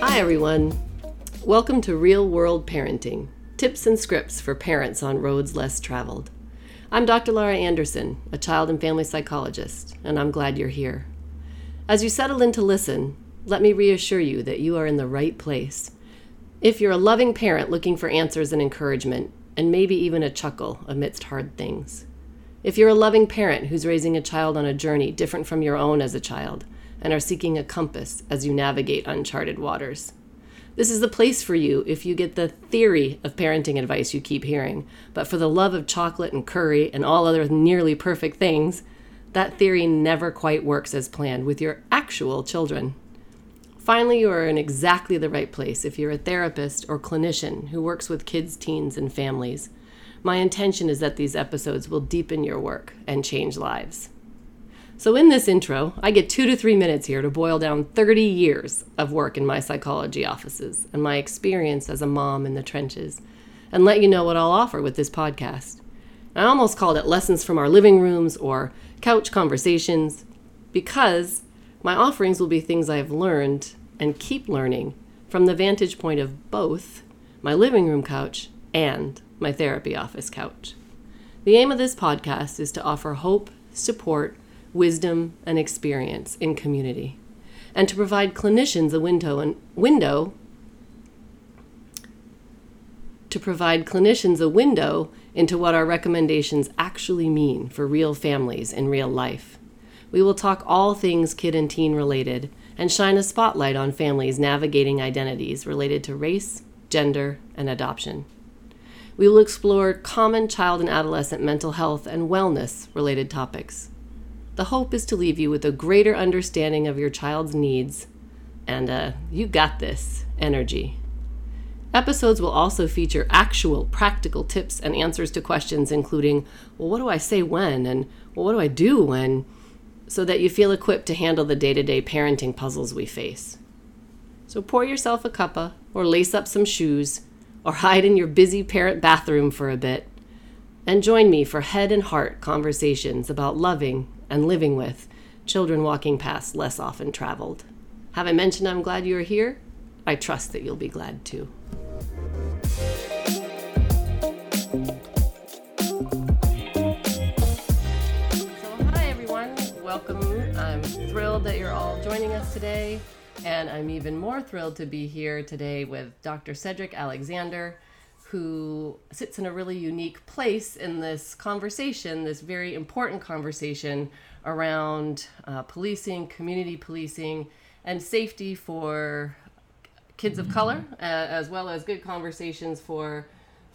Hi, everyone. Welcome to Real World Parenting Tips and Scripts for Parents on Roads Less Traveled. I'm Dr. Laura Anderson, a child and family psychologist, and I'm glad you're here. As you settle in to listen, let me reassure you that you are in the right place. If you're a loving parent looking for answers and encouragement, and maybe even a chuckle amidst hard things. If you're a loving parent who's raising a child on a journey different from your own as a child, and are seeking a compass as you navigate uncharted waters. This is the place for you if you get the theory of parenting advice you keep hearing, but for the love of chocolate and curry and all other nearly perfect things, that theory never quite works as planned with your actual children. Finally, you are in exactly the right place if you're a therapist or clinician who works with kids, teens, and families. My intention is that these episodes will deepen your work and change lives. So, in this intro, I get two to three minutes here to boil down 30 years of work in my psychology offices and my experience as a mom in the trenches, and let you know what I'll offer with this podcast. I almost called it Lessons from Our Living Rooms or Couch Conversations because my offerings will be things I have learned and keep learning from the vantage point of both my living room couch and my therapy office couch. The aim of this podcast is to offer hope, support, wisdom, and experience in community, and to provide clinicians a window and window to provide clinicians a window into what our recommendations actually mean for real families in real life. We will talk all things kid and teen related and shine a spotlight on families navigating identities related to race, gender, and adoption. We will explore common child and adolescent mental health and wellness related topics. The hope is to leave you with a greater understanding of your child's needs and a you got this energy. Episodes will also feature actual practical tips and answers to questions, including, well, what do I say when? And well, what do I do when? So that you feel equipped to handle the day to day parenting puzzles we face. So pour yourself a cuppa, or lace up some shoes, or hide in your busy parent bathroom for a bit, and join me for head and heart conversations about loving and living with children walking past less often traveled. Have I mentioned I'm glad you're here? I trust that you'll be glad too. So, hi everyone, welcome. I'm thrilled that you're all joining us today, and I'm even more thrilled to be here today with Dr. Cedric Alexander who sits in a really unique place in this conversation, this very important conversation around uh, policing, community policing, and safety for kids of color, uh, as well as good conversations for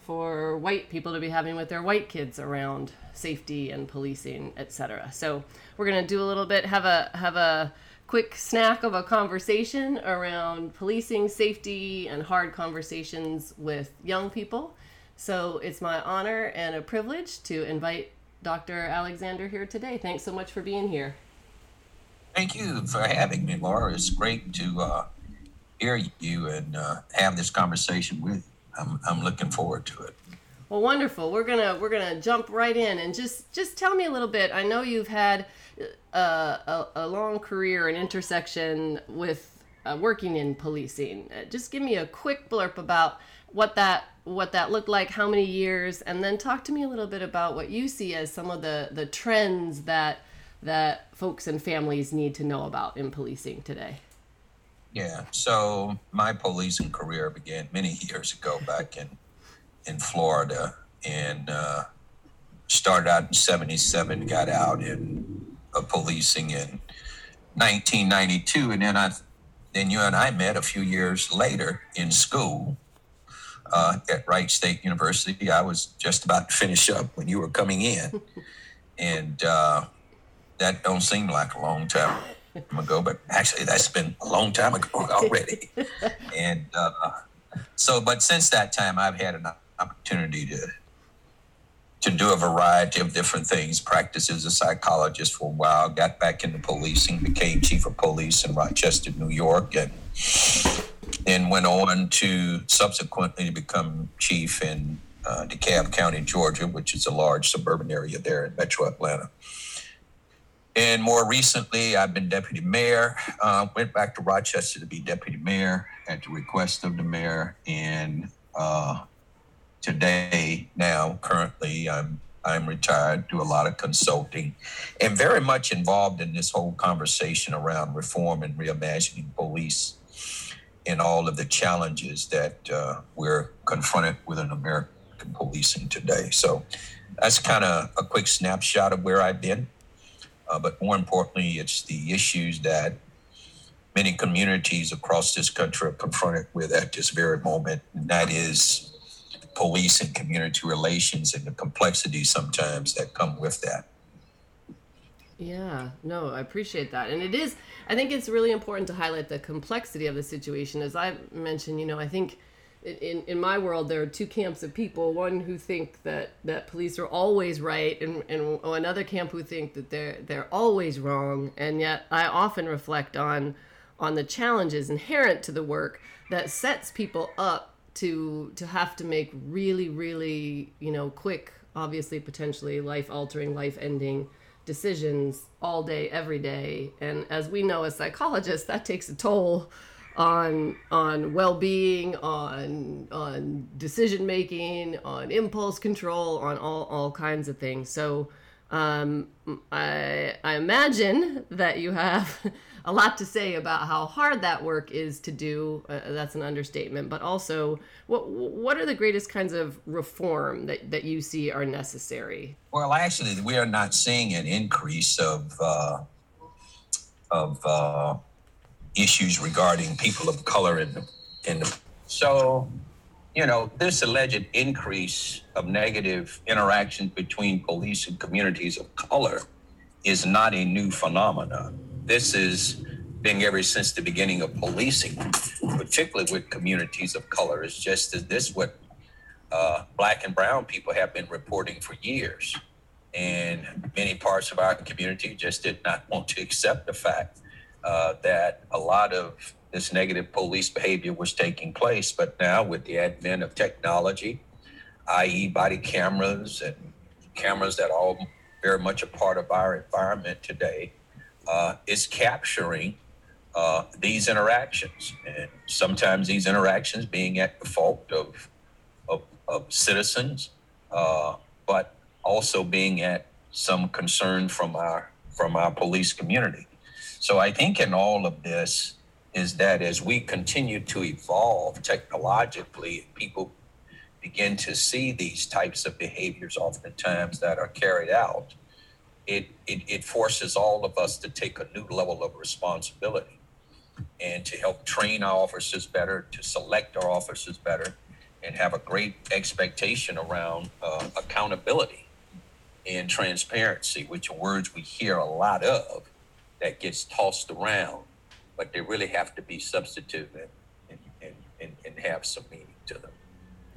for white people to be having with their white kids around safety and policing, etc. So we're gonna do a little bit, have a have a quick snack of a conversation around policing, safety, and hard conversations with young people. So it's my honor and a privilege to invite Dr. Alexander here today. Thanks so much for being here. Thank you for having me, Laura. It's great to uh, hear you and uh, have this conversation with you. I'm, I'm looking forward to it. Well, wonderful. We're gonna we're gonna jump right in and just just tell me a little bit. I know you've had a, a long career and intersection with uh, working in policing. Uh, just give me a quick blurb about what that what that looked like, how many years, and then talk to me a little bit about what you see as some of the the trends that that folks and families need to know about in policing today. Yeah. So my policing career began many years ago back in in Florida, and uh, started out in '77, got out in uh, policing in 1992, and then I then you and I met a few years later in school uh, at Wright State University. I was just about to finish up when you were coming in, and uh, that don't seem like a long time ago, but actually that's been a long time ago already. and uh, so, but since that time, I've had an opportunity to to do a variety of different things. Practiced as a psychologist for a while, got back into policing, became chief of police in Rochester, New York, and then went on to subsequently become chief in uh, DeKalb County, Georgia, which is a large suburban area there in Metro Atlanta. And more recently, I've been deputy mayor. Uh, went back to Rochester to be deputy mayor at the request of the mayor. And uh, today, now, currently, I'm I'm retired, do a lot of consulting, and very much involved in this whole conversation around reform and reimagining police and all of the challenges that uh, we're confronted with in American policing today. So that's kind of a quick snapshot of where I've been. Uh, but more importantly, it's the issues that many communities across this country are confronted with at this very moment, and that is police and community relations and the complexities sometimes that come with that. Yeah, no, I appreciate that. And it is, I think it's really important to highlight the complexity of the situation. As I mentioned, you know, I think in, in my world, there are two camps of people. One who think that, that police are always right, and, and another camp who think that they're, they're always wrong. And yet, I often reflect on, on the challenges inherent to the work that sets people up to to have to make really really you know quick obviously potentially life altering life ending decisions all day every day. And as we know as psychologists that takes a toll on on well-being on on decision making on impulse control on all all kinds of things. So um, I, I imagine that you have a lot to say about how hard that work is to do. Uh, that's an understatement. But also, what what are the greatest kinds of reform that, that you see are necessary? Well, actually, we are not seeing an increase of uh, of uh, issues regarding people of color in the in the so you know, this alleged increase of negative interactions between police and communities of color is not a new phenomenon. This is been ever since the beginning of policing, particularly with communities of color. It's just that this what uh, black and brown people have been reporting for years. And many parts of our community just did not want to accept the fact uh, that a lot of this negative police behavior was taking place. But now, with the advent of technology, i.e., body cameras and cameras that are all very much a part of our environment today, uh, is capturing uh, these interactions. And sometimes these interactions being at the fault of, of, of citizens, uh, but also being at some concern from our from our police community. So I think in all of this, is that as we continue to evolve technologically, people begin to see these types of behaviors oftentimes that are carried out, it, it, it forces all of us to take a new level of responsibility and to help train our officers better, to select our officers better, and have a great expectation around uh, accountability and transparency, which are words we hear a lot of that gets tossed around but they really have to be substantive and, and, and, and have some meaning to them.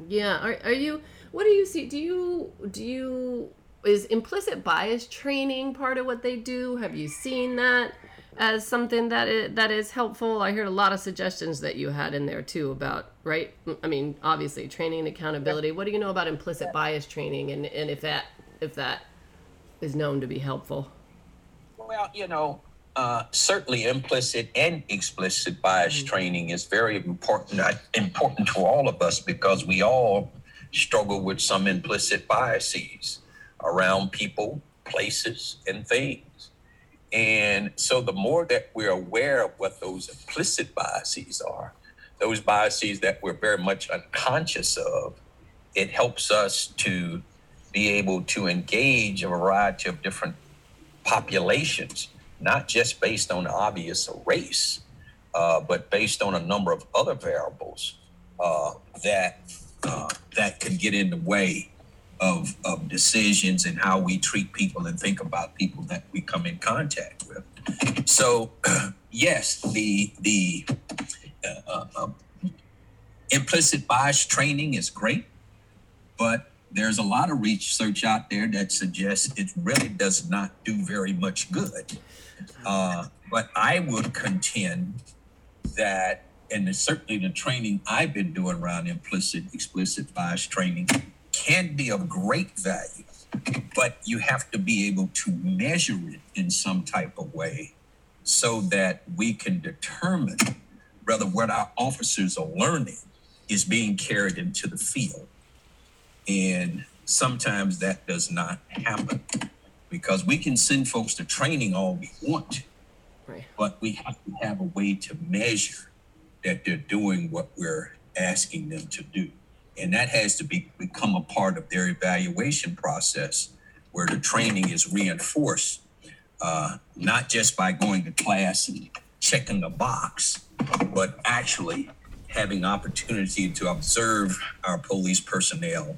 Yeah. Are, are you, what do you see? Do you, do you, is implicit bias training part of what they do? Have you seen that as something that is, that is helpful? I heard a lot of suggestions that you had in there too about, right? I mean, obviously training and accountability. What do you know about implicit bias training and, and if that, if that is known to be helpful? Well, you know, uh, certainly implicit and explicit bias mm-hmm. training is very important uh, important to all of us because we all struggle with some implicit biases around people, places, and things. And so the more that we're aware of what those implicit biases are, those biases that we're very much unconscious of, it helps us to be able to engage a variety of different populations not just based on obvious race, uh, but based on a number of other variables uh, that uh, that can get in the way of, of decisions and how we treat people and think about people that we come in contact with. So, yes, the the uh, uh, implicit bias training is great, but there's a lot of research out there that suggests it really does not do very much good. Uh, but I would contend that, and certainly the training I've been doing around implicit, explicit bias training can be of great value but you have to be able to measure it in some type of way so that we can determine whether what our officers are learning is being carried into the field. And sometimes that does not happen because we can send folks to training all we want, Right. but we have to have a way to measure that they're doing what we're asking them to do. And that has to be become a part of their evaluation process where the training is reinforced, uh, not just by going to class and checking the box, but actually having opportunity to observe our police personnel,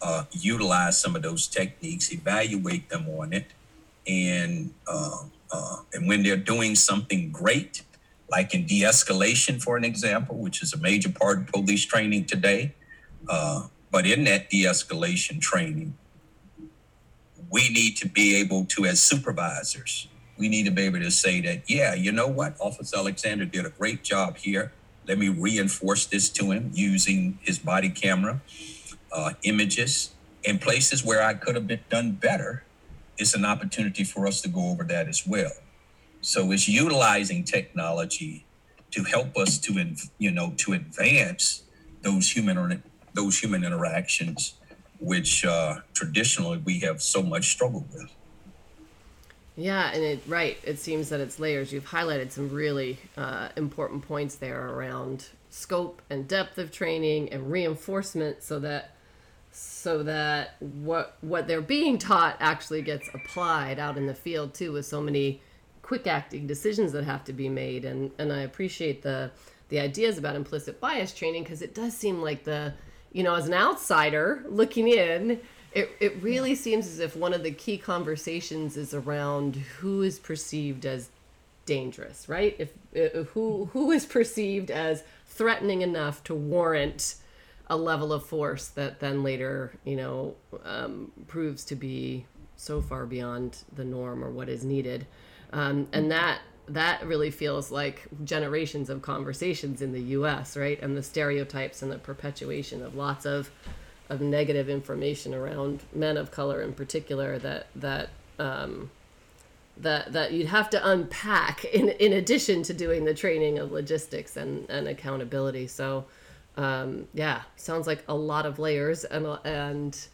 uh, utilize some of those techniques, evaluate them on it, and uh, uh, and when they're doing something great, like in de-escalation, for an example, which is a major part of police training today. Uh, but in that de-escalation training, we need to be able to, as supervisors, we need to be able to say that, yeah, you know what, Officer Alexander did a great job here. Let me reinforce this to him using his body camera uh, images in places where I could have been done better. It's an opportunity for us to go over that as well. So it's utilizing technology to help us to, you know, to advance those human those human interactions, which uh, traditionally we have so much struggled with. Yeah, and it right. It seems that it's layers. You've highlighted some really uh, important points there around scope and depth of training and reinforcement, so that so that what what they're being taught actually gets applied out in the field too, with so many quick acting decisions that have to be made. And and I appreciate the the ideas about implicit bias training because it does seem like the you know as an outsider looking in it, it really seems as if one of the key conversations is around who is perceived as dangerous, right? If, if who who is perceived as threatening enough to warrant a level of force that then later, you know, um, proves to be so far beyond the norm or what is needed, um, and that that really feels like generations of conversations in the U.S. right, and the stereotypes and the perpetuation of lots of of negative information around men of color in particular that that um, that that you'd have to unpack in in addition to doing the training of logistics and and accountability. So um, yeah, sounds like a lot of layers and and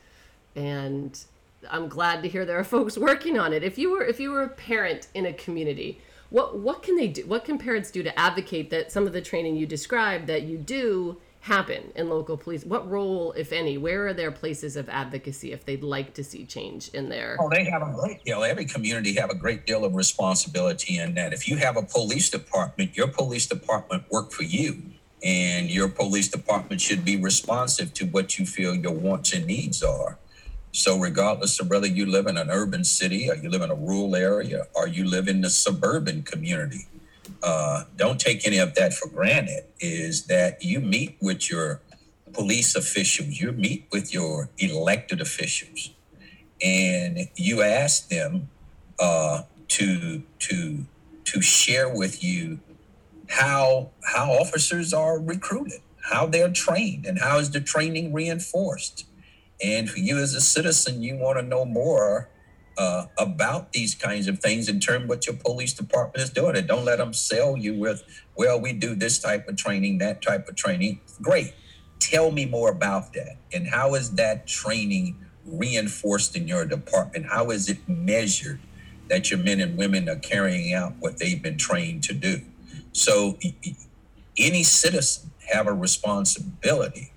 and I'm glad to hear there are folks working on it. If you were if you were a parent in a community, what what can they do? What can parents do to advocate that some of the training you described that you do happen in local police? What role, if any, where are there places of advocacy if they'd like to see change in there? Oh, they have a great deal. Every community have a great deal of responsibility in that. If you have a police department, your police department work for you, and your police department should be responsive to what you feel your wants and needs are. So, regardless of whether you live in an urban city, or you live in a rural area, or you live in the suburban community, uh, don't take any of that for granted is that you meet with your police officials, you meet with your elected officials, and you ask them uh, to to to share with you how how officers are recruited, how they're trained, and how is the training reinforced. And for you as a citizen, you want to know more uh, about these kinds of things in terms of what your police department is doing. And don't let them sell you with, well, we do this type of training, that type of training. Great. Tell me more about that. And how is that training reinforced in your department? How is it measured that your men and women are carrying out what they've been trained to do? So any citizen have a responsibility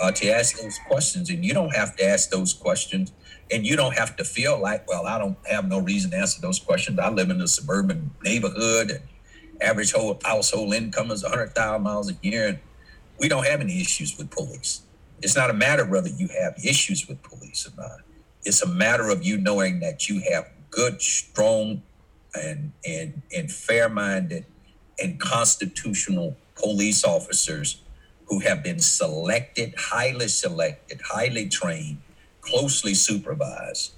uh, to ask those questions. And you don't have to ask those questions and you don't have to feel like, well, I don't have no reason to answer those questions. I live in a suburban neighborhood, and average household income is hundred thousand miles a year, and we don't have any issues with police. It's not a matter whether you have issues with police or not. It's a matter of you knowing that you have good, strong, and and and fair-minded and constitutional police officers who have been selected, highly selected, highly trained closely supervised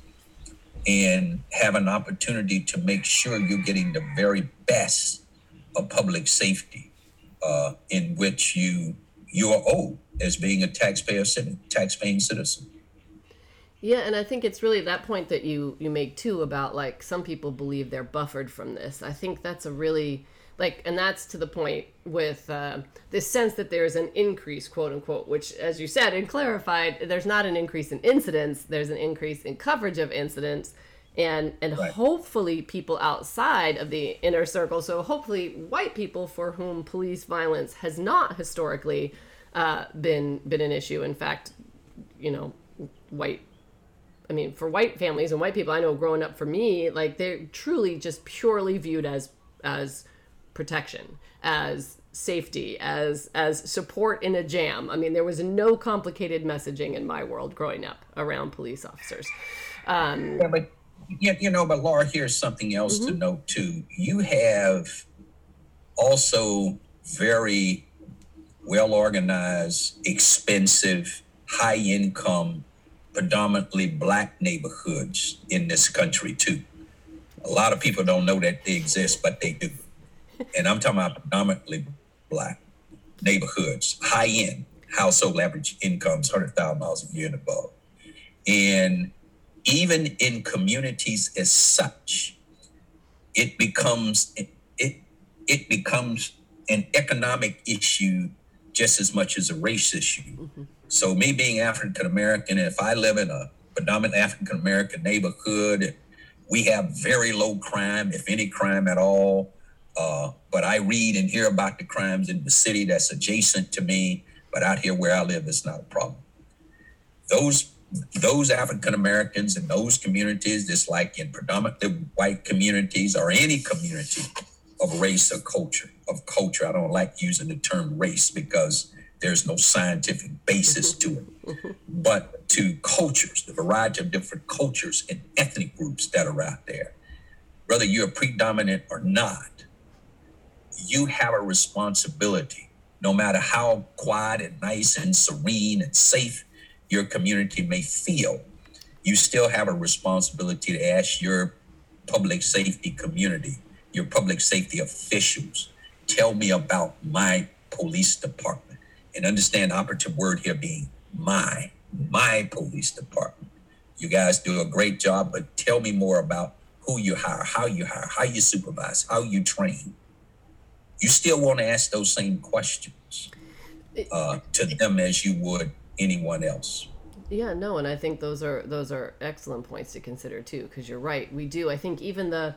and have an opportunity to make sure you're getting the very best of public safety uh, in which you you are owed as being a taxpayer taxpaying citizen. Yeah, and I think it's really that point that you you make too about like some people believe they're buffered from this. I think that's a really like and that's to the point with uh, this sense that there's an increase quote unquote which as you said and clarified there's not an increase in incidents there's an increase in coverage of incidents and and right. hopefully people outside of the inner circle so hopefully white people for whom police violence has not historically uh, been been an issue in fact you know white I mean, for white families and white people, I know growing up for me, like they're truly just purely viewed as as protection, as safety, as as support in a jam. I mean, there was no complicated messaging in my world growing up around police officers. Um, yeah, but you, you know, but Laura, here's something else mm-hmm. to note too. You have also very well organized, expensive, high income predominantly black neighborhoods in this country too. A lot of people don't know that they exist, but they do. And I'm talking about predominantly black neighborhoods, high end household average incomes, hundred thousand dollars a year and above. And even in communities as such, it becomes it it becomes an economic issue just as much as a race issue. Mm-hmm. So me being African American, if I live in a predominant African American neighborhood, we have very low crime, if any crime at all. Uh, but I read and hear about the crimes in the city that's adjacent to me. But out here where I live, it's not a problem. Those those African Americans in those communities, just like in predominantly white communities or any community of race or culture, of culture. I don't like using the term race because there's no scientific basis to it. But to cultures, the variety of different cultures and ethnic groups that are out there, whether you're predominant or not, you have a responsibility, no matter how quiet and nice and serene and safe your community may feel, you still have a responsibility to ask your public safety community, your public safety officials, tell me about my police department and understand the operative word here being my, my police department. You guys do a great job, but tell me more about who you hire, how you hire, how you supervise, how you train. You still want to ask those same questions uh, to them as you would anyone else. Yeah, no, and I think those are those are excellent points to consider too, because you're right. We do. I think even the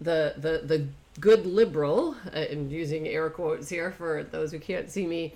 the the the good liberal, I'm using air quotes here for those who can't see me,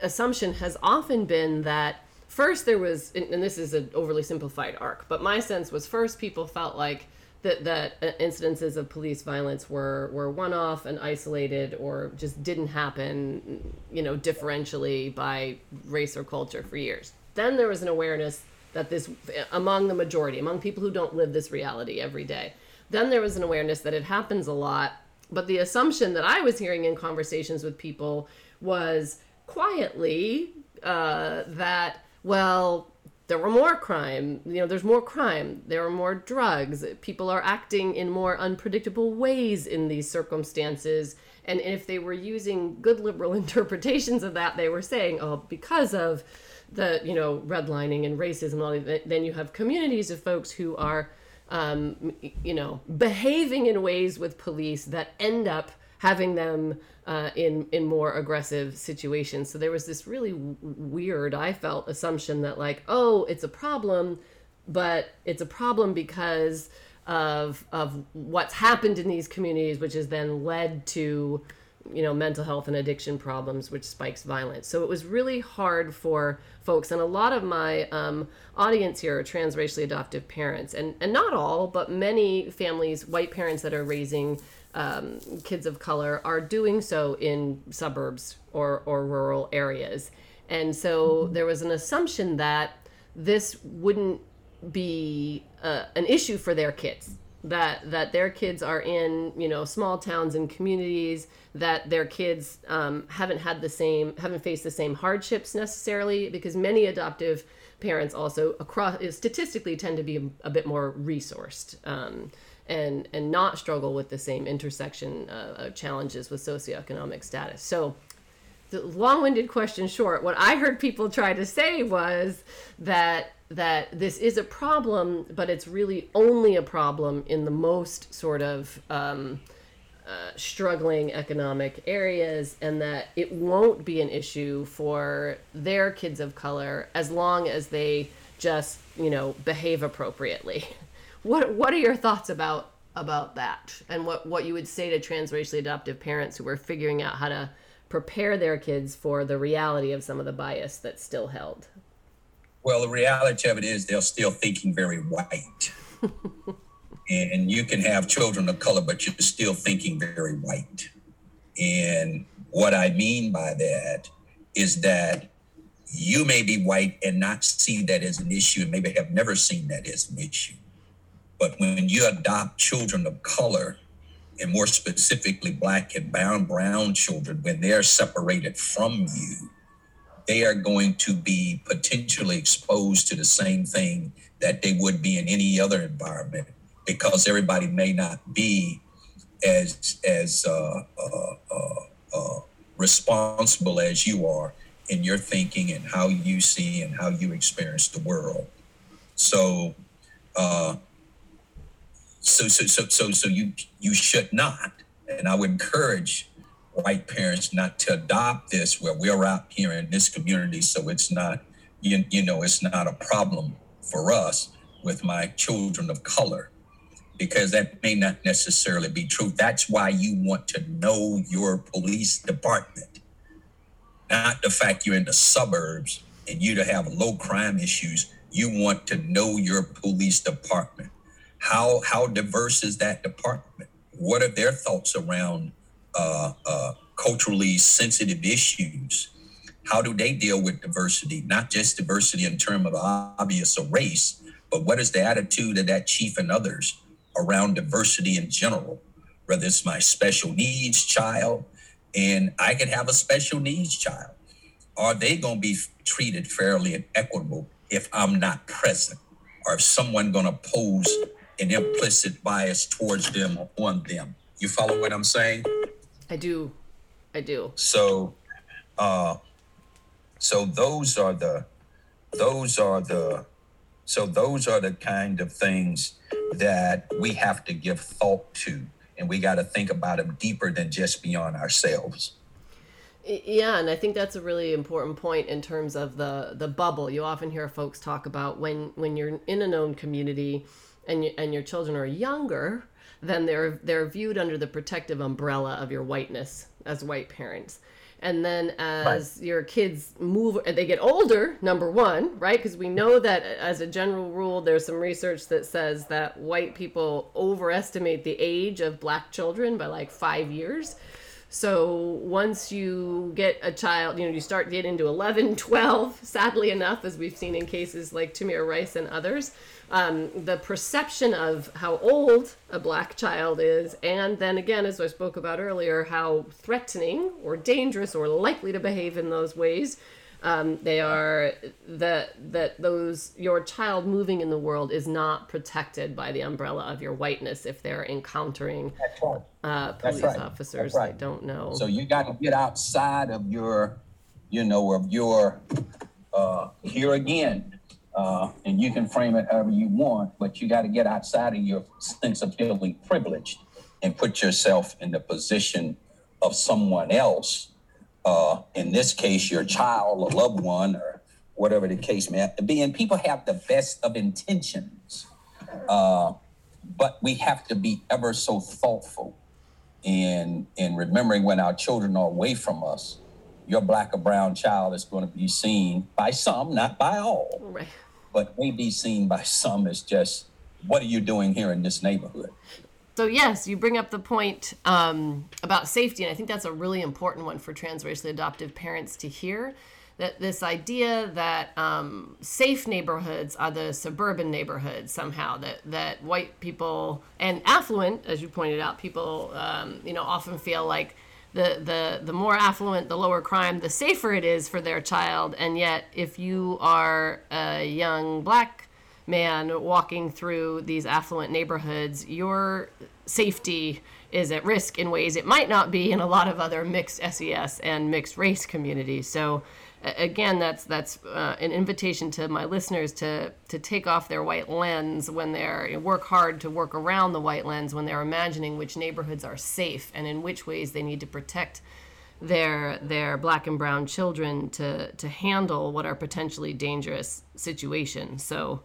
assumption has often been that first there was, and this is an overly simplified arc, but my sense was first people felt like that that uh, incidences of police violence were were one off and isolated or just didn't happen, you know, differentially by race or culture for years. Then there was an awareness that this among the majority, among people who don't live this reality every day. Then there was an awareness that it happens a lot, but the assumption that I was hearing in conversations with people was quietly uh, that, well, there were more crime. You know, there's more crime. There are more drugs. People are acting in more unpredictable ways in these circumstances. And if they were using good liberal interpretations of that, they were saying, oh, because of the, you know, redlining and racism, and all that, then you have communities of folks who are, um, you know, behaving in ways with police that end up having them uh, in in more aggressive situations. So there was this really w- weird, I felt, assumption that like, oh, it's a problem, but it's a problem because of of what's happened in these communities, which has then led to you know mental health and addiction problems which spikes violence so it was really hard for folks and a lot of my um, audience here are transracially adoptive parents and and not all but many families white parents that are raising um, kids of color are doing so in suburbs or, or rural areas. And so there was an assumption that this wouldn't be uh, an issue for their kids that that their kids are in you know small towns and communities that their kids um, haven't had the same haven't faced the same hardships necessarily because many adoptive parents also across statistically tend to be a, a bit more resourced um, and and not struggle with the same intersection uh, challenges with socioeconomic status. So the long-winded question short, what I heard people try to say was that that this is a problem, but it's really only a problem in the most sort of um, uh, struggling economic areas, and that it won't be an issue for their kids of color as long as they just you know behave appropriately. What what are your thoughts about about that, and what what you would say to transracially adoptive parents who are figuring out how to prepare their kids for the reality of some of the bias that's still held? Well, the reality of it is they're still thinking very white. and you can have children of color, but you're still thinking very white. And what I mean by that is that you may be white and not see that as an issue, and maybe have never seen that as an issue. But when you adopt children of color, and more specifically black and brown brown children, when they're separated from you, they are going to be potentially exposed to the same thing that they would be in any other environment because everybody may not be as as uh, uh, uh, uh responsible as you are in your thinking and how you see and how you experience the world. So, uh, so so so so so you you should not, and I would encourage white parents not to adopt this where we're out here in this community, so it's not you, you know it's not a problem for us with my children of color because that may not necessarily be true. That's why you want to know your police department, not the fact you're in the suburbs and you to have low crime issues. You want to know your police department. How how diverse is that department? What are their thoughts around uh, uh, culturally sensitive issues? How do they deal with diversity? Not just diversity in terms of obvious race, but what is the attitude of that chief and others around diversity in general? Whether it's my special needs child, and I could have a special needs child. Are they going to be treated fairly and equitable if I'm not present? Or if someone going to pose an implicit bias towards them on them. You follow what I'm saying? I do. I do. So uh so those are the those are the so those are the kind of things that we have to give thought to and we got to think about them deeper than just beyond ourselves. Yeah, and I think that's a really important point in terms of the the bubble. You often hear folks talk about when when you're in a known community and you, and your children are younger, then they're they're viewed under the protective umbrella of your whiteness as white parents. And then as right. your kids move, they get older, number one, right? Because we know that as a general rule, there's some research that says that white people overestimate the age of black children by like five years. So once you get a child, you know, you start getting into 11, 12, sadly enough, as we've seen in cases like Tamir Rice and others, um, the perception of how old a black child is, and then again, as I spoke about earlier, how threatening or dangerous or likely to behave in those ways um, they are that that those your child moving in the world is not protected by the umbrella of your whiteness if they're encountering right. uh, police right. officers right. they don't know. So you got to get outside of your, you know, of your uh, here again, uh, and you can frame it however you want, but you got to get outside of your sense of feeling privileged and put yourself in the position of someone else uh, in this case, your child or loved one or whatever the case may be. And people have the best of intentions, uh, but we have to be ever so thoughtful in in remembering when our children are away from us. Your black or brown child is going to be seen by some, not by all, right. but may be seen by some as just what are you doing here in this neighborhood? So yes, you bring up the point um, about safety, and I think that's a really important one for transracially adoptive parents to hear. That this idea that um, safe neighborhoods are the suburban neighborhoods somehow that that white people and affluent, as you pointed out, people um, you know often feel like the the the more affluent, the lower crime, the safer it is for their child, and yet if you are a young black man walking through these affluent neighborhoods, your safety is at risk in ways it might not be in a lot of other mixed SES and mixed race communities. So again, that's that's uh, an invitation to my listeners to to take off their white lens when they're work hard to work around the white lens when they're imagining which neighborhoods are safe and in which ways they need to protect their their black and brown children to to handle what are potentially dangerous situations. So.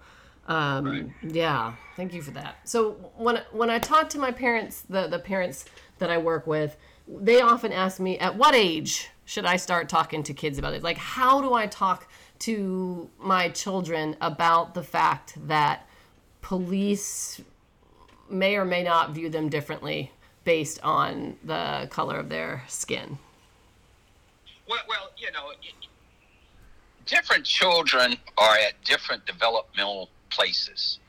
Um, right. Yeah, thank you for that. So when when I talk to my parents, the the parents that I work with, they often ask me, "At what age should I start talking to kids about it? Like, how do I talk to my children about the fact that police may or may not view them differently based on the color of their skin?" Well, well, you know, different children are at different developmental places.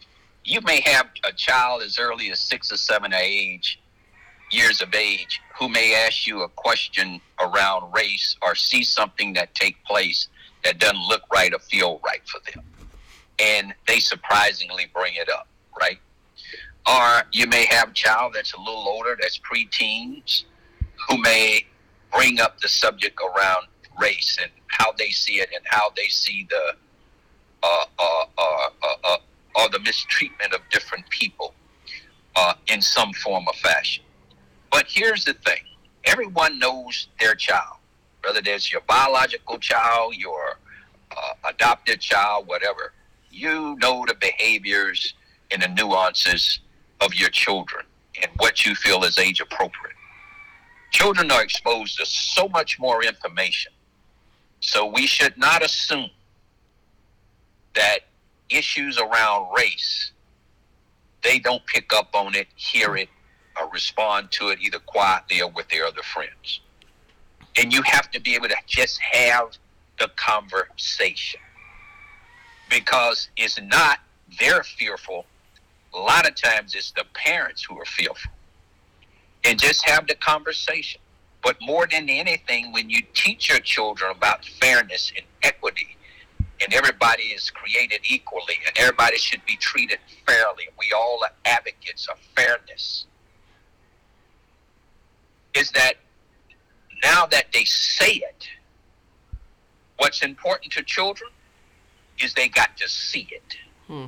You may have a child as early as six or seven age, years of age who may ask you a question around race or see something that take place that doesn't look right or feel right for them. And they surprisingly bring it up, right? Or you may have a child that's a little older, that's preteens, who may bring up the subject around race and how they see it and how they see the uh, uh, uh, uh, or the mistreatment of different people in some form or fashion. But here's the thing: everyone knows their child, whether it's your biological child, your adopted child, whatever. You know the behaviors and the nuances of your children and what you feel is age appropriate. Children are exposed to so much more information. So we should not assume that issues around race, they don't pick up on it, hear it, or respond to it either quietly or with their other friends. And you have to be able to just have the conversation because it's not they're fearful. A lot of times it's the parents who are fearful and just have the conversation. But more than anything, when you teach your children about fairness and equity, and everybody is created equally, and everybody should be treated fairly, we all are advocates of fairness, is that now that they say it, what's important to children is they got to see it. Hmm.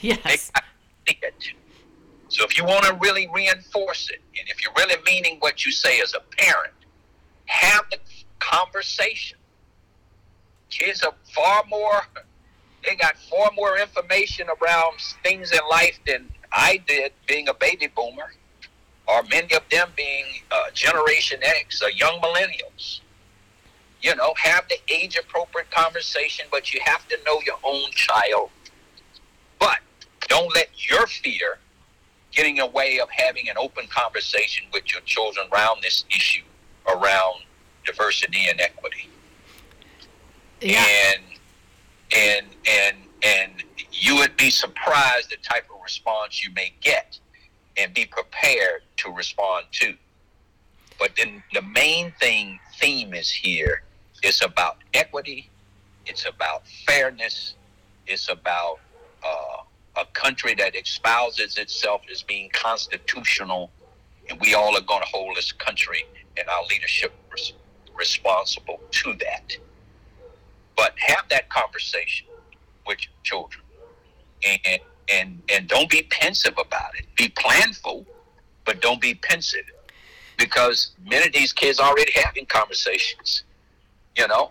Yes. They got to see it. So if you want to really reinforce it, and if you're really meaning what you say as a parent, have the conversation. Kids are far more, they got far more information around things in life than I did being a baby boomer, or many of them being uh, Generation X or young millennials. You know, have the age appropriate conversation, but you have to know your own child. But don't let your fear getting a way of having an open conversation with your children around this issue around diversity and equity. Yeah. And and and and you would be surprised the type of response you may get and be prepared to respond to. But then the main thing theme is here it's about equity, it's about fairness, it's about uh, a country that espouses itself as being constitutional, and we all are going to hold this country and our leadership res- responsible to that. But have that conversation with your children, and and and don't be pensive about it. Be planful, but don't be pensive, because many of these kids already having conversations. You know,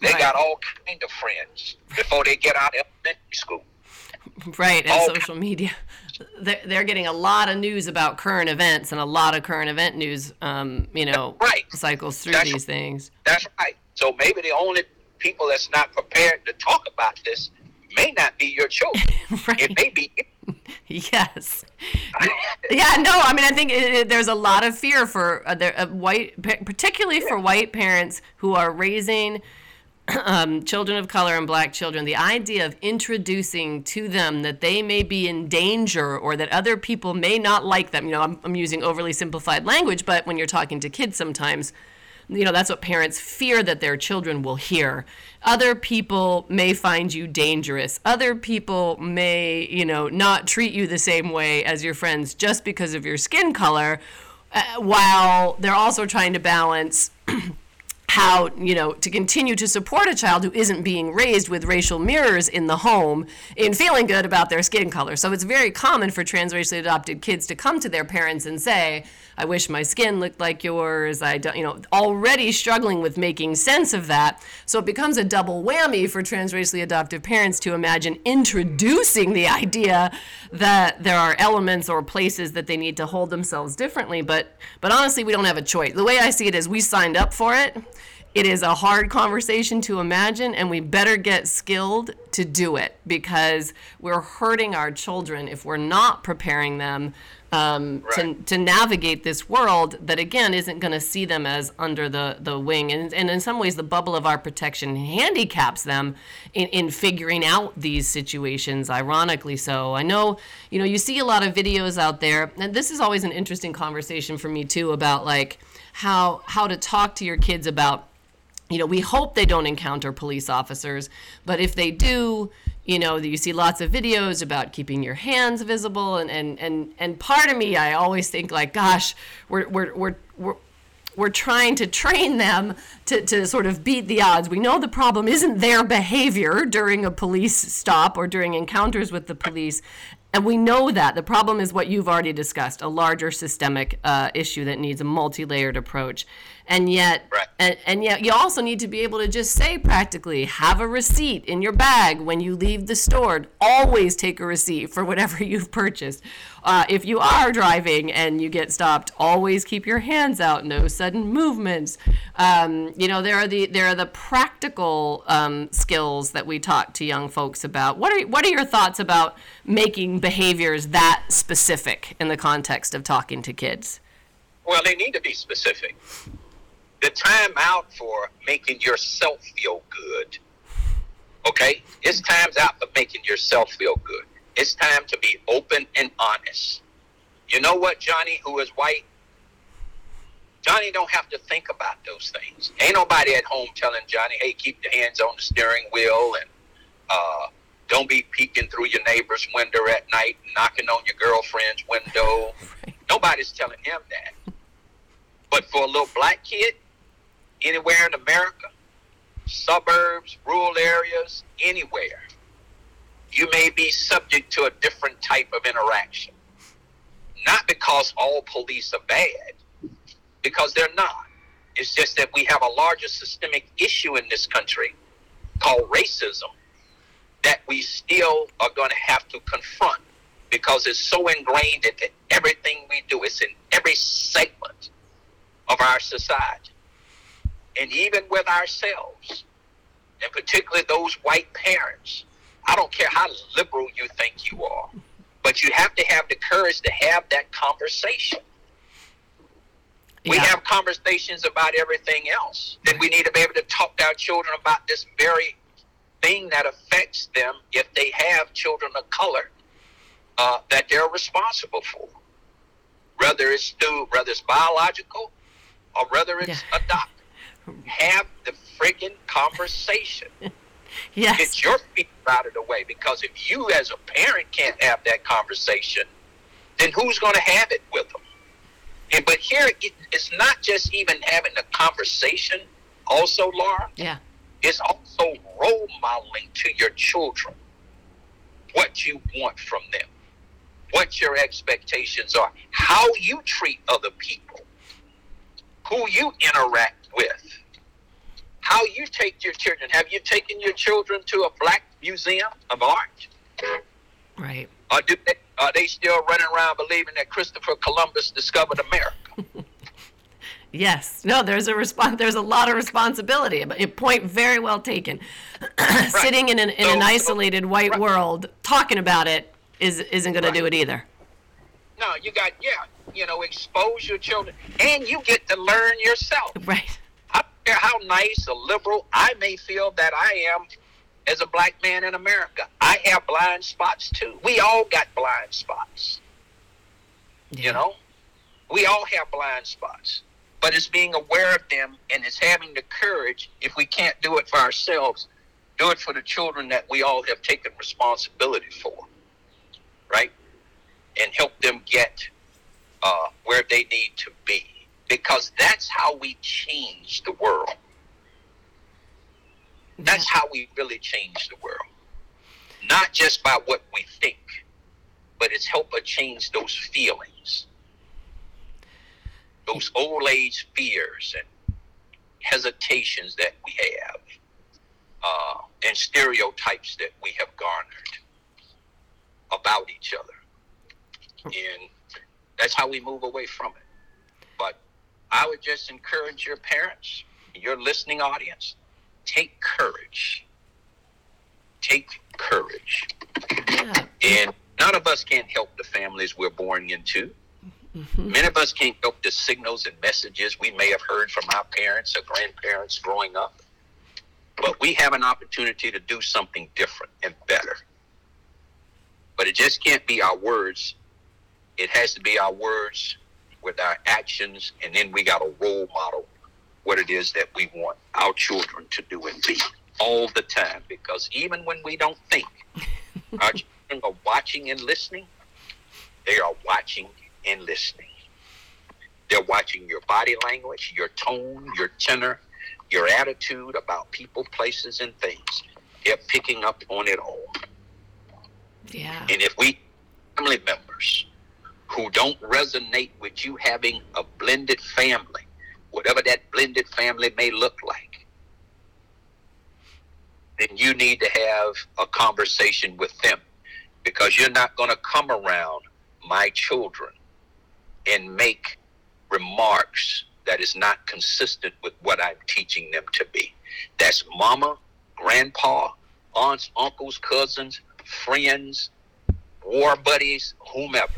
they right. got all kind of friends before they get out of elementary school right and oh. social media they're, they're getting a lot of news about current events and a lot of current event news um, you know right. cycles through that's, these things that's right so maybe the only people that's not prepared to talk about this may not be your children right. it may be yes yeah no i mean i think it, it, there's a lot of fear for uh, uh, white particularly for white parents who are raising um, children of color and black children, the idea of introducing to them that they may be in danger or that other people may not like them. You know, I'm, I'm using overly simplified language, but when you're talking to kids, sometimes you know, that's what parents fear that their children will hear. Other people may find you dangerous. Other people may, you know, not treat you the same way as your friends just because of your skin color, uh, while they're also trying to balance how you know to continue to support a child who isn't being raised with racial mirrors in the home in feeling good about their skin color. So it's very common for transracially adopted kids to come to their parents and say i wish my skin looked like yours. I don't you know already struggling with making sense of that. So it becomes a double whammy for transracially adoptive parents to imagine introducing the idea that there are elements or places that they need to hold themselves differently. But but honestly we don't have a choice. The way i see it is we signed up for it it is a hard conversation to imagine, and we better get skilled to do it because we're hurting our children if we're not preparing them um, right. to, to navigate this world that, again, isn't going to see them as under the, the wing. And, and in some ways, the bubble of our protection handicaps them in, in figuring out these situations, ironically so. I know, you know, you see a lot of videos out there, and this is always an interesting conversation for me, too, about like how, how to talk to your kids about you know, we hope they don't encounter police officers, but if they do, you know, you see lots of videos about keeping your hands visible, and and and and part of me, I always think like, gosh, we're we're we're we're we're trying to train them to, to sort of beat the odds. We know the problem isn't their behavior during a police stop or during encounters with the police. And we know that. The problem is what you've already discussed a larger systemic uh, issue that needs a multi layered approach. And yet right. and, and yet you also need to be able to just say practically have a receipt in your bag when you leave the store. Always take a receipt for whatever you've purchased. Uh, if you are driving and you get stopped always keep your hands out. No sudden movements. Um, you know there are the there are the practical um, skills that we talk to young folks about. What are what are your thoughts about making behaviors that specific in the context of talking to kids well they need to be specific the time out for making yourself feel good. Okay? It's time's out for making yourself feel good. It's time to be open and honest. You know what, Johnny, who is white? Johnny don't have to think about those things. Ain't nobody at home telling Johnny, hey, keep your hands on the steering wheel and uh, don't be peeking through your neighbor's window at night, knocking on your girlfriend's window. Nobody's telling him that. But for a little black kid, anywhere in America, suburbs, rural areas, anywhere, you may be subject to a different type of interaction. Not because all police are bad, because they're not. It's just that we have a larger systemic issue in this country called racism that we still are going to have to confront because it's so ingrained into everything we do. It's in every segment of our society and even with ourselves, and particularly those white parents. I don't care how liberal you think you are, but you have to have the courage to have that conversation. Yeah. We have conversations about everything else. Then we need to be able to talk to our children about this very thing that affects them if they have children of color uh, that they're responsible for. Whether it's through, whether it's biological or whether it's yeah. adopted have the friggin' conversation. yes. Get your feet out of the way because if you as a parent can't have that conversation, then who's going to have it with them? And but here it, it's not just even having a conversation. Also, Laura. Yeah. It's also role modeling to your children what you want from them, what your expectations are, how you treat other people, who you interact with how you take your children. Have you taken your children to a black museum of art? Right. Or do they, are they still running around believing that Christopher Columbus discovered America? yes. No, there's a response. There's a lot of responsibility. A point very well taken. right. Sitting in an, in so, an isolated so, white right. world talking about it is isn't going right. to do it either. No, you got yeah. You know, expose your children, and you get to learn yourself. Right I don't care how nice or liberal I may feel that I am as a black man in America. I have blind spots too. We all got blind spots. Yeah. You know? We all have blind spots. But it's being aware of them and it's having the courage, if we can't do it for ourselves, do it for the children that we all have taken responsibility for, right? And help them get uh, where they need to be. Because that's how we change the world. That's how we really change the world. Not just by what we think, but it's help us change those feelings, those old age fears and hesitations that we have, uh, and stereotypes that we have garnered about each other. And that's how we move away from it. But I would just encourage your parents, your listening audience, take courage. Take courage. Yeah. And none of us can help the families we're born into. Mm-hmm. Many of us can't help the signals and messages we may have heard from our parents or grandparents growing up. But we have an opportunity to do something different and better. But it just can't be our words. It has to be our words with our actions, and then we got a role model what it is that we want our children to do and be all the time. Because even when we don't think, our children are watching and listening. They are watching and listening. They're watching your body language, your tone, your tenor, your attitude about people, places, and things. They're picking up on it all. Yeah. And if we family members who don't resonate with you having a blended family, whatever that blended family may look like, then you need to have a conversation with them because you're not going to come around my children and make remarks that is not consistent with what I'm teaching them to be. That's mama, grandpa, aunts, uncles, cousins, friends, war buddies, whomever.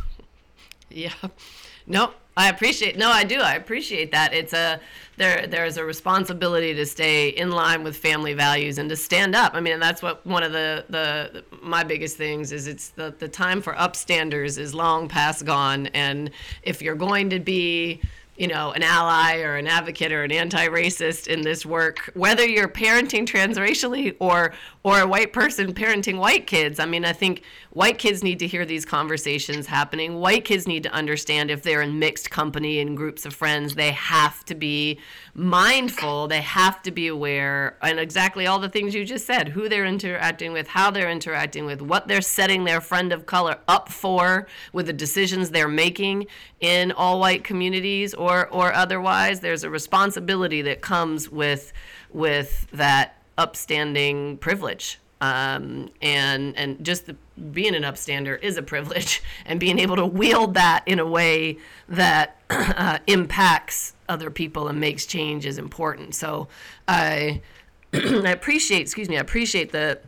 Yeah. No, I appreciate. No, I do. I appreciate that. It's a there. There's a responsibility to stay in line with family values and to stand up. I mean, and that's what one of the the my biggest things is. It's the the time for upstanders is long past gone. And if you're going to be you know, an ally or an advocate or an anti-racist in this work, whether you're parenting transracially or or a white person parenting white kids. I mean, I think white kids need to hear these conversations happening. White kids need to understand if they're in mixed company and groups of friends, they have to be mindful, they have to be aware and exactly all the things you just said, who they're interacting with, how they're interacting with, what they're setting their friend of color up for with the decisions they're making in all white communities or or otherwise. There's a responsibility that comes with with that upstanding privilege. Um, and and just the, being an upstander is a privilege, and being able to wield that in a way that uh, impacts other people and makes change is important. So I I appreciate, excuse me, I appreciate the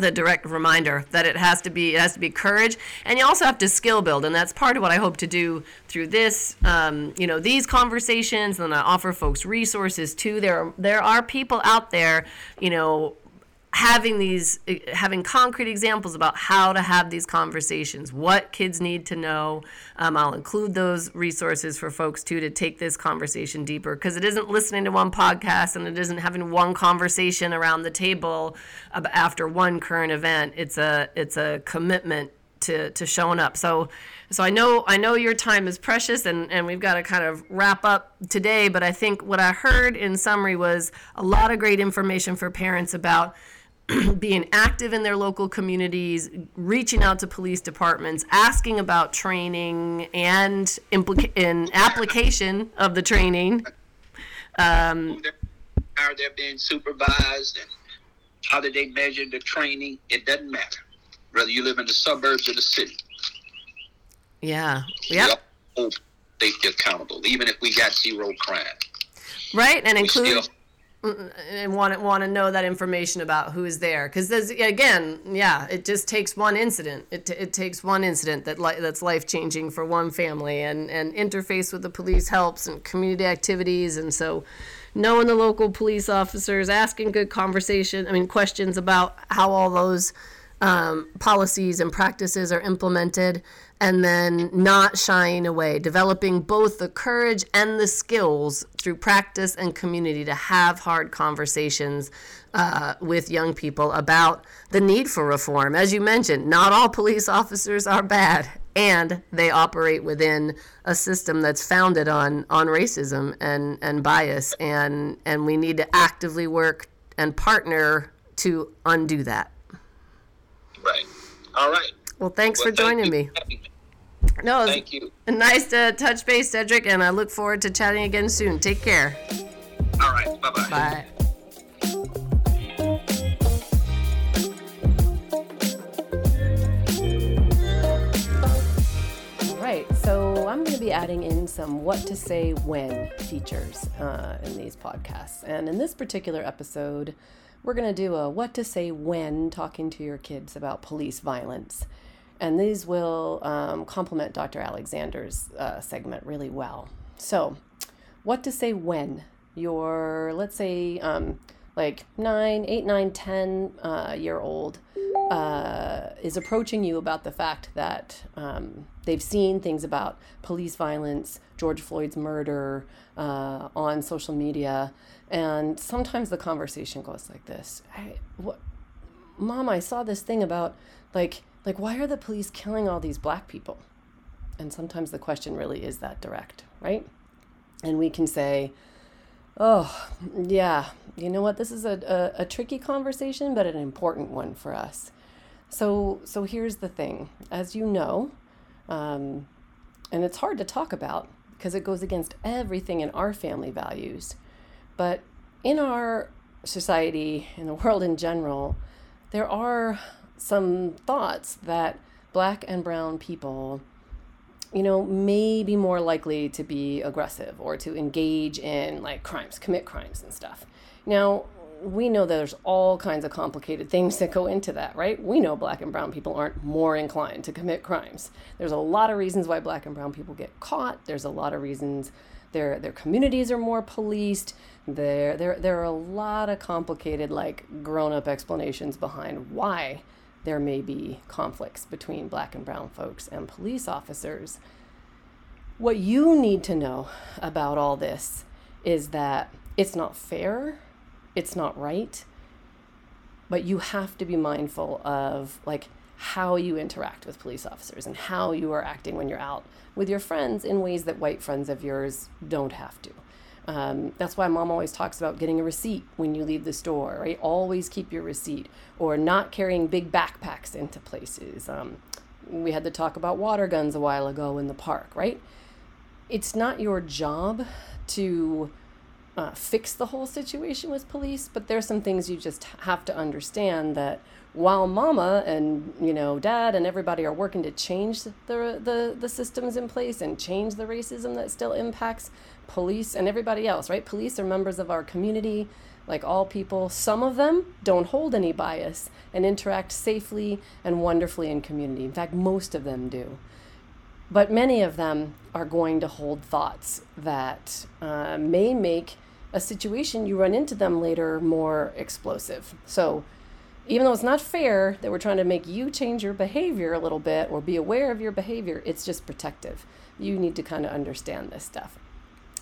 the direct reminder that it has to be it has to be courage and you also have to skill build and that's part of what i hope to do through this um, you know these conversations and i offer folks resources too. There are, there are people out there you know having these having concrete examples about how to have these conversations what kids need to know. Um, i'll include those resources for folks too to take this conversation deeper because it isn't listening to one podcast and it isn't having one conversation around the table after one current event. It's a it's a commitment to, to showing up. So so I know I know your time is precious and, and we've got to kind of wrap up today but I think what I heard in summary was a lot of great information for parents about being active in their local communities, reaching out to police departments, asking about training and implica- in application of the training. Um, How they're being supervised and how did they measure the training? It doesn't matter whether you live in the suburbs or the city. Yeah. Yeah. Hold safety accountable, even if we got zero crime. Right, and include and want to want to know that information about who's there. Because there's again yeah it just takes one incident. It, t- it takes one incident that li- that's life changing for one family and and interface with the police helps and community activities. And so knowing the local police officers asking good conversation i mean questions about how all those um, policies and practices are implemented, and then not shying away, developing both the courage and the skills through practice and community to have hard conversations uh, with young people about the need for reform. As you mentioned, not all police officers are bad, and they operate within a system that's founded on on racism and and bias, and and we need to actively work and partner to undo that. Right. All right. Well, thanks Well, for joining me. For having me. No, it's Thank you. nice to touch base, Cedric, and I look forward to chatting again soon. Take care. All right. Bye bye. Bye. Right, so I'm going to be adding in some what to say when features uh, in these podcasts. And in this particular episode, we're going to do a what to say when talking to your kids about police violence. And these will um, complement Dr. Alexander's uh, segment really well. So, what to say when your, let's say, um, like nine, eight, nine, ten uh, year old uh, is approaching you about the fact that um, they've seen things about police violence, George Floyd's murder uh, on social media, and sometimes the conversation goes like this: "What, Mom? I saw this thing about like like why are the police killing all these black people?" And sometimes the question really is that direct, right? And we can say, Oh, yeah. You know what? This is a, a, a tricky conversation, but an important one for us. So, so here's the thing. As you know, um, and it's hard to talk about because it goes against everything in our family values, but in our society, in the world in general, there are some thoughts that black and brown people you know, may be more likely to be aggressive or to engage in like crimes, commit crimes and stuff. Now, we know that there's all kinds of complicated things that go into that, right? We know black and brown people aren't more inclined to commit crimes. There's a lot of reasons why black and brown people get caught. There's a lot of reasons their their communities are more policed. There there there are a lot of complicated like grown-up explanations behind why there may be conflicts between black and brown folks and police officers. What you need to know about all this is that it's not fair, it's not right, but you have to be mindful of like how you interact with police officers and how you are acting when you're out with your friends in ways that white friends of yours don't have to. Um, that's why mom always talks about getting a receipt when you leave the store, right? Always keep your receipt or not carrying big backpacks into places. Um, we had to talk about water guns a while ago in the park, right? It's not your job to uh, fix the whole situation with police, but there's some things you just have to understand that while mama and you know dad and everybody are working to change the, the the systems in place and change the racism that still impacts police and everybody else right? Police are members of our community like all people. Some of them don't hold any bias and interact safely and wonderfully in community. In fact most of them do. But many of them are going to hold thoughts that uh, may make a situation you run into them later more explosive. So even though it's not fair that we're trying to make you change your behavior a little bit or be aware of your behavior, it's just protective. You need to kind of understand this stuff.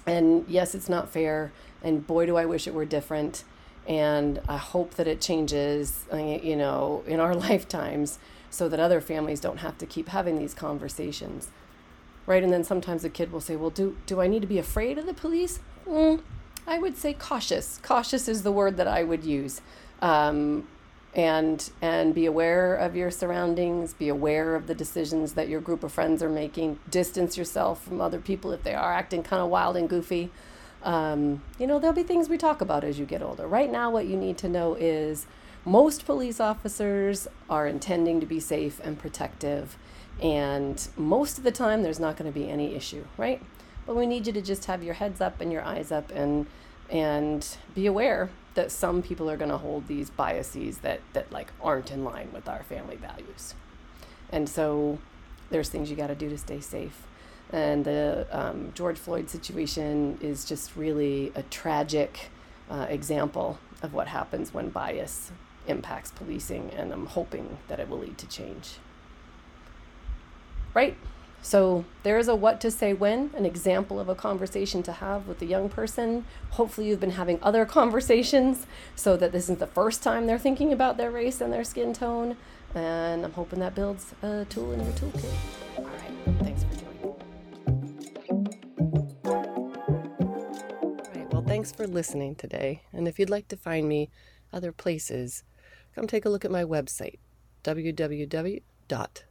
And yes, it's not fair. And boy, do I wish it were different. And I hope that it changes, uh, you know, in our lifetimes so that other families don't have to keep having these conversations. Right? And then sometimes a kid will say, well, do, do I need to be afraid of the police? Mm, I would say cautious. Cautious is the word that I would use. Um, and and be aware of your surroundings be aware of the decisions that your group of friends are making distance yourself from other people if they are acting kind of wild and goofy. Um, you know there'll be things we talk about as you get older. Right now what you need to know is most police officers are intending to be safe and protective and most of the time there's not going to be any issue right? But we need you to just have your heads up and your eyes up and and be aware that some people are going to hold these biases that that like aren't in line with our family values and so there's things you got to do to stay safe and the um, george floyd situation is just really a tragic uh, example of what happens when bias impacts policing, and I'm hoping that it will lead to change. Right? So there is a what to say when, an example of a conversation to have with a young person. Hopefully, you've been having other conversations so that this isn't the first time they're thinking about their race and their skin tone. And I'm hoping that builds a tool in your toolkit. All right, thanks for joining. All right, well, thanks for listening today. And if you'd like to find me other places, come take a look at my website, www.drlauraanderson.com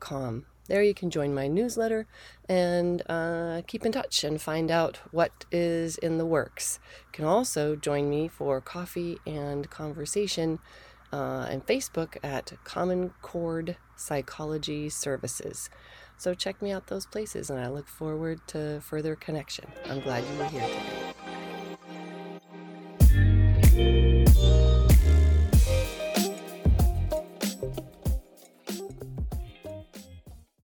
com. There you can join my newsletter and uh, keep in touch and find out what is in the works. You can also join me for coffee and conversation uh, and Facebook at Common Chord Psychology Services. So check me out those places and I look forward to further connection. I'm glad you were here today.